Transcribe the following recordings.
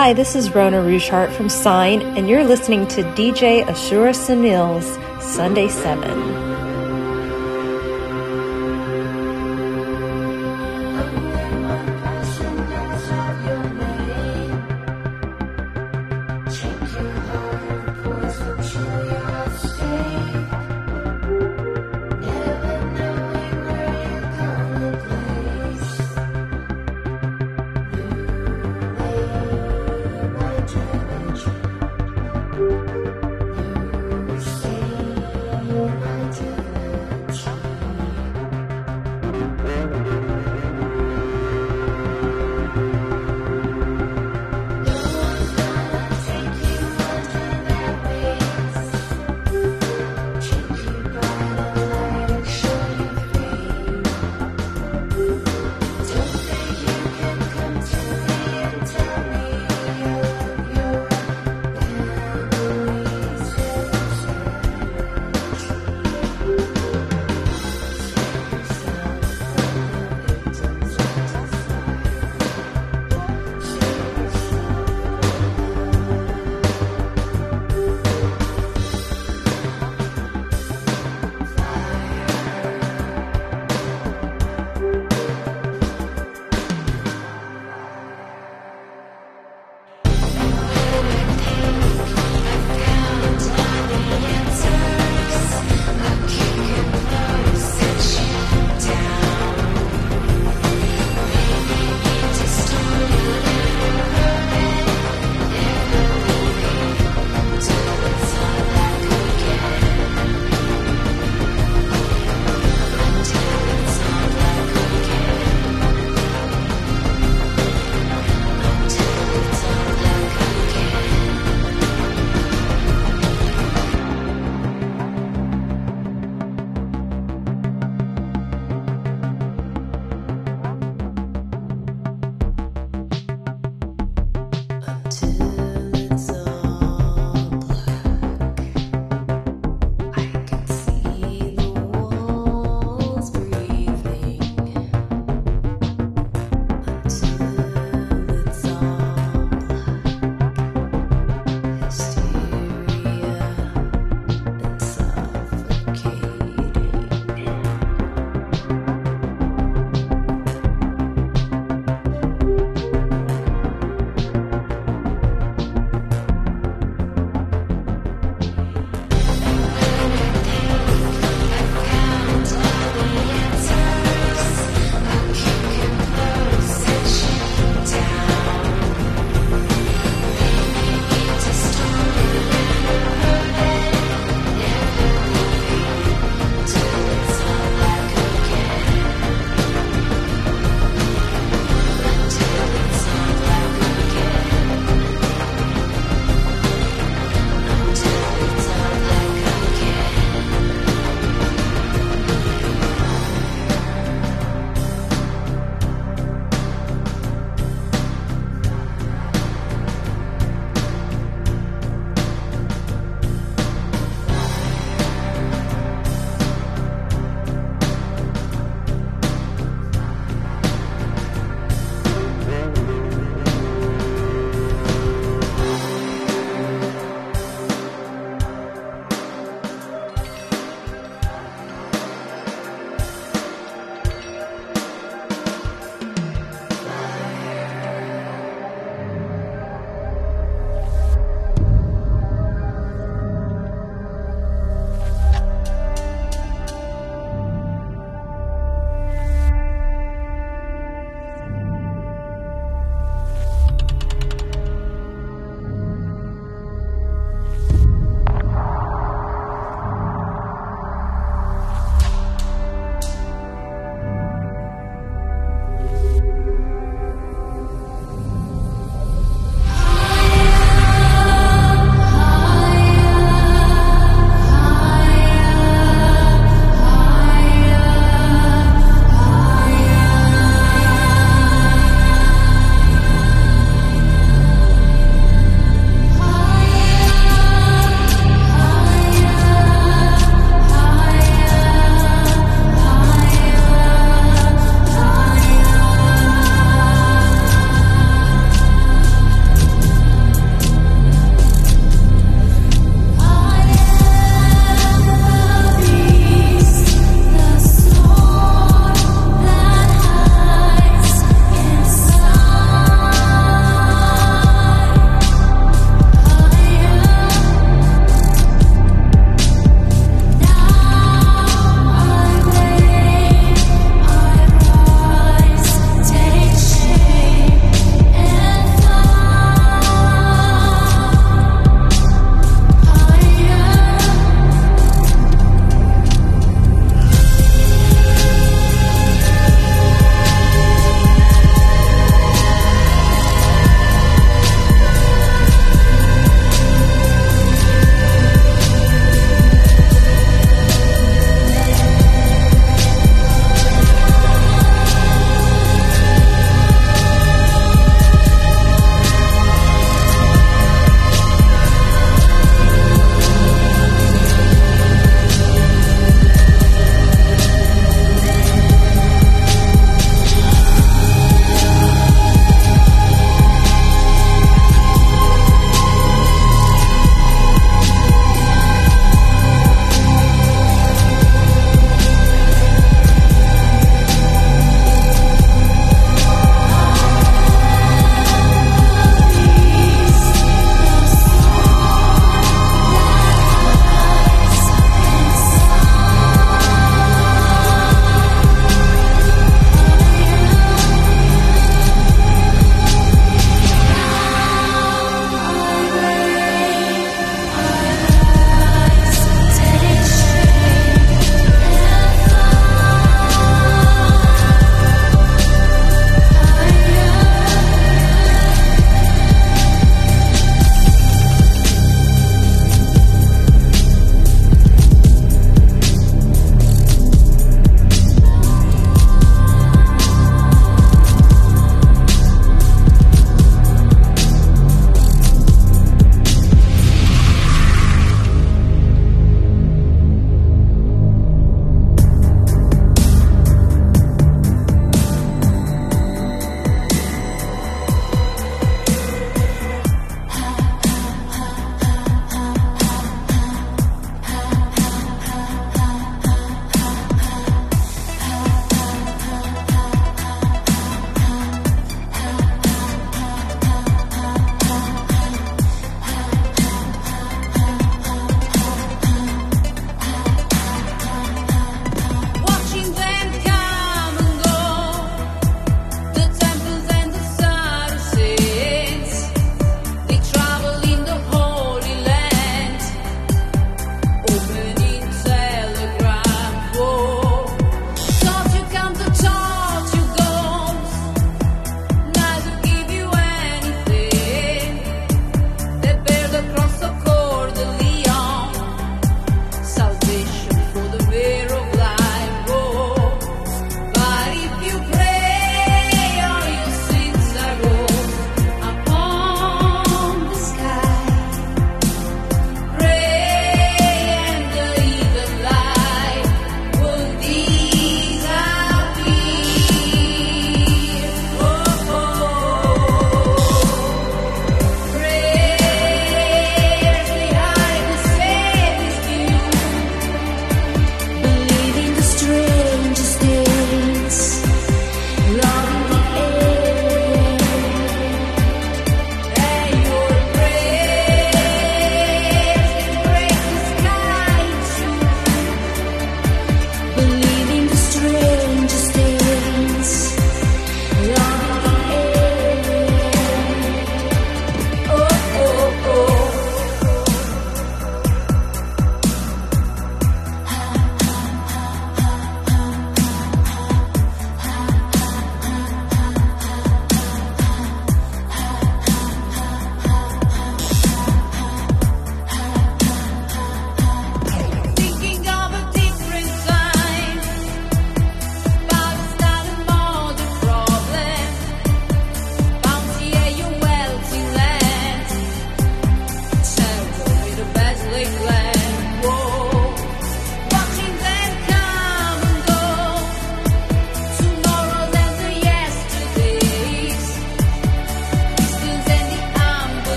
Hi, this is Rona Rouchart from Sign, and you're listening to DJ Ashura Sunil's Sunday 7.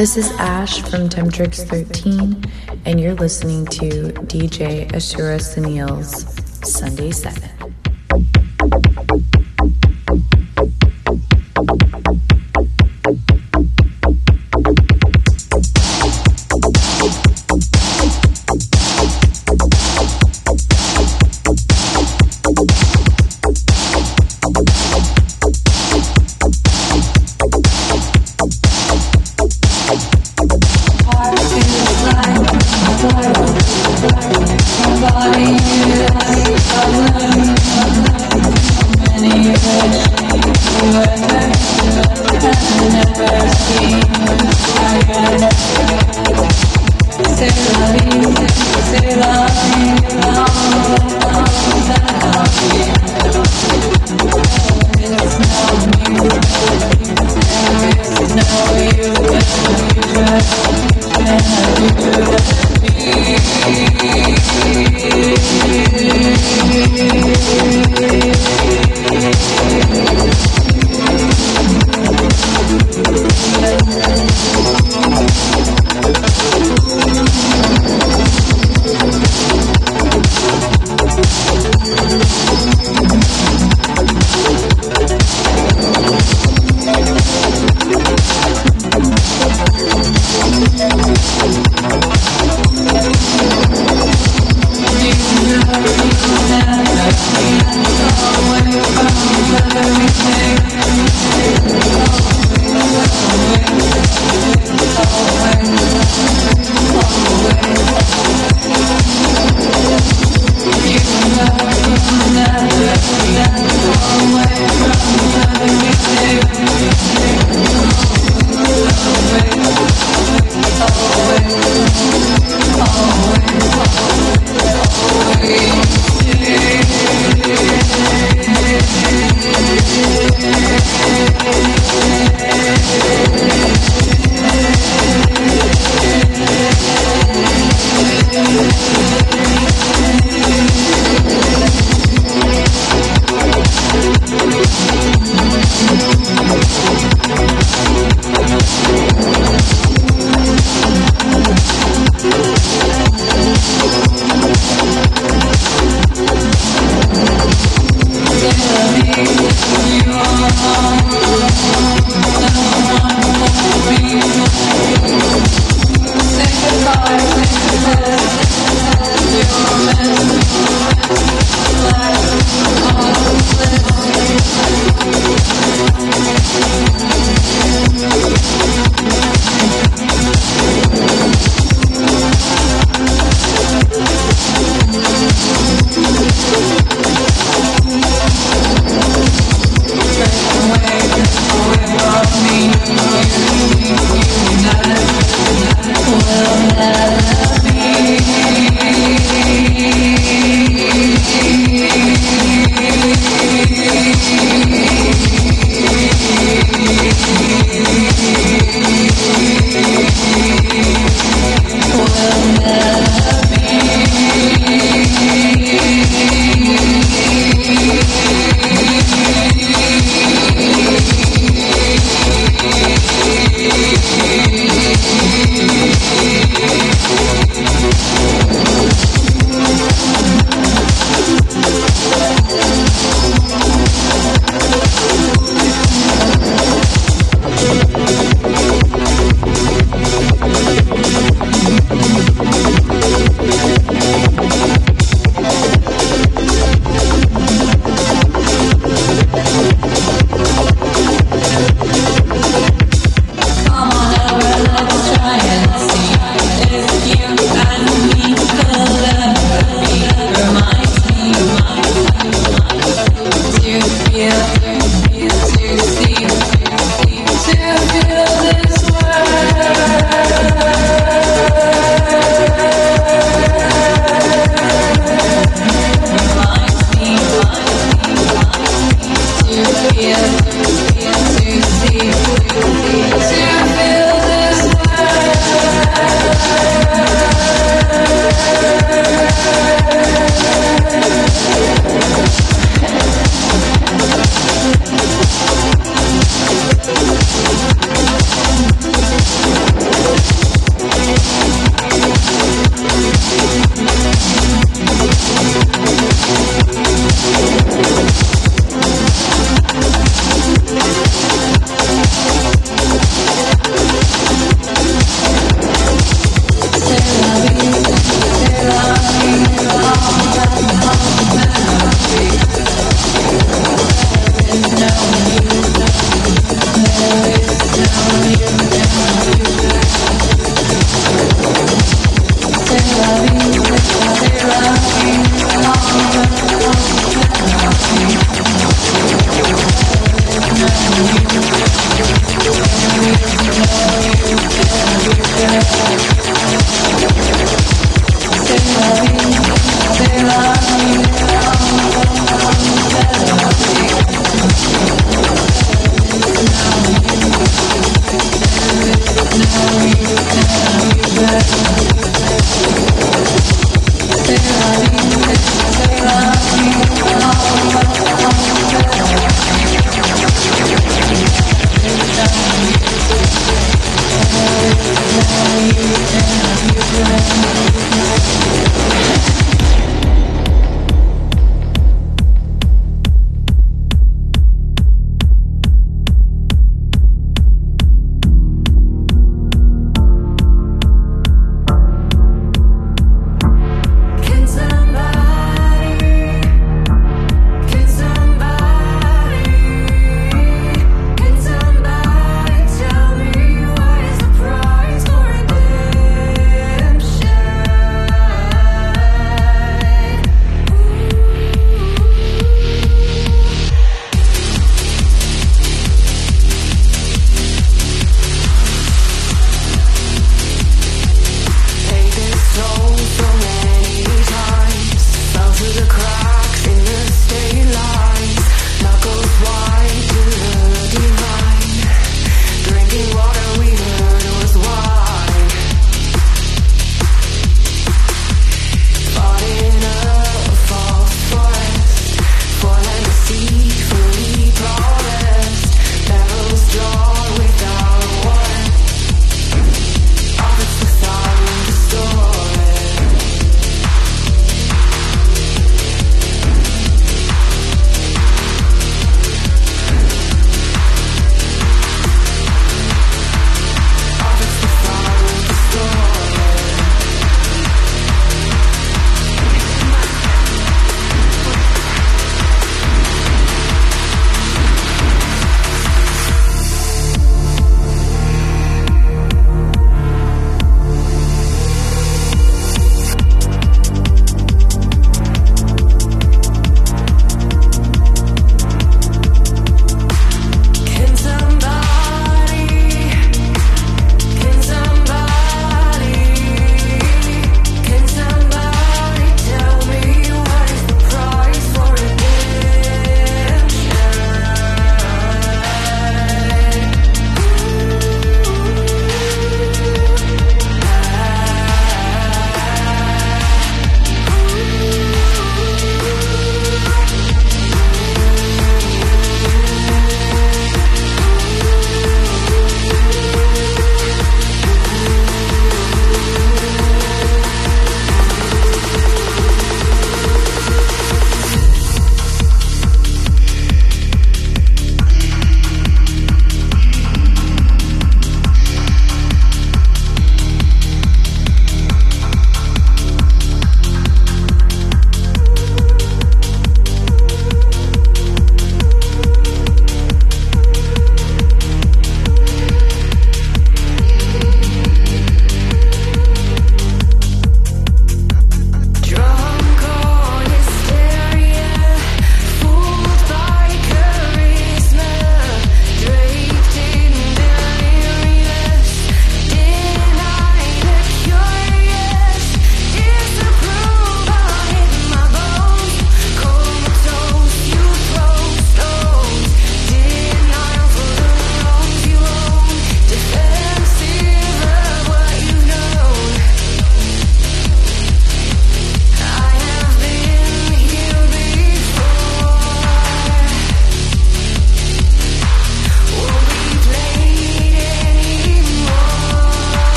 This is Ash from Temptrix 13, and you're listening to DJ Ashura Sunil's Sunday 7.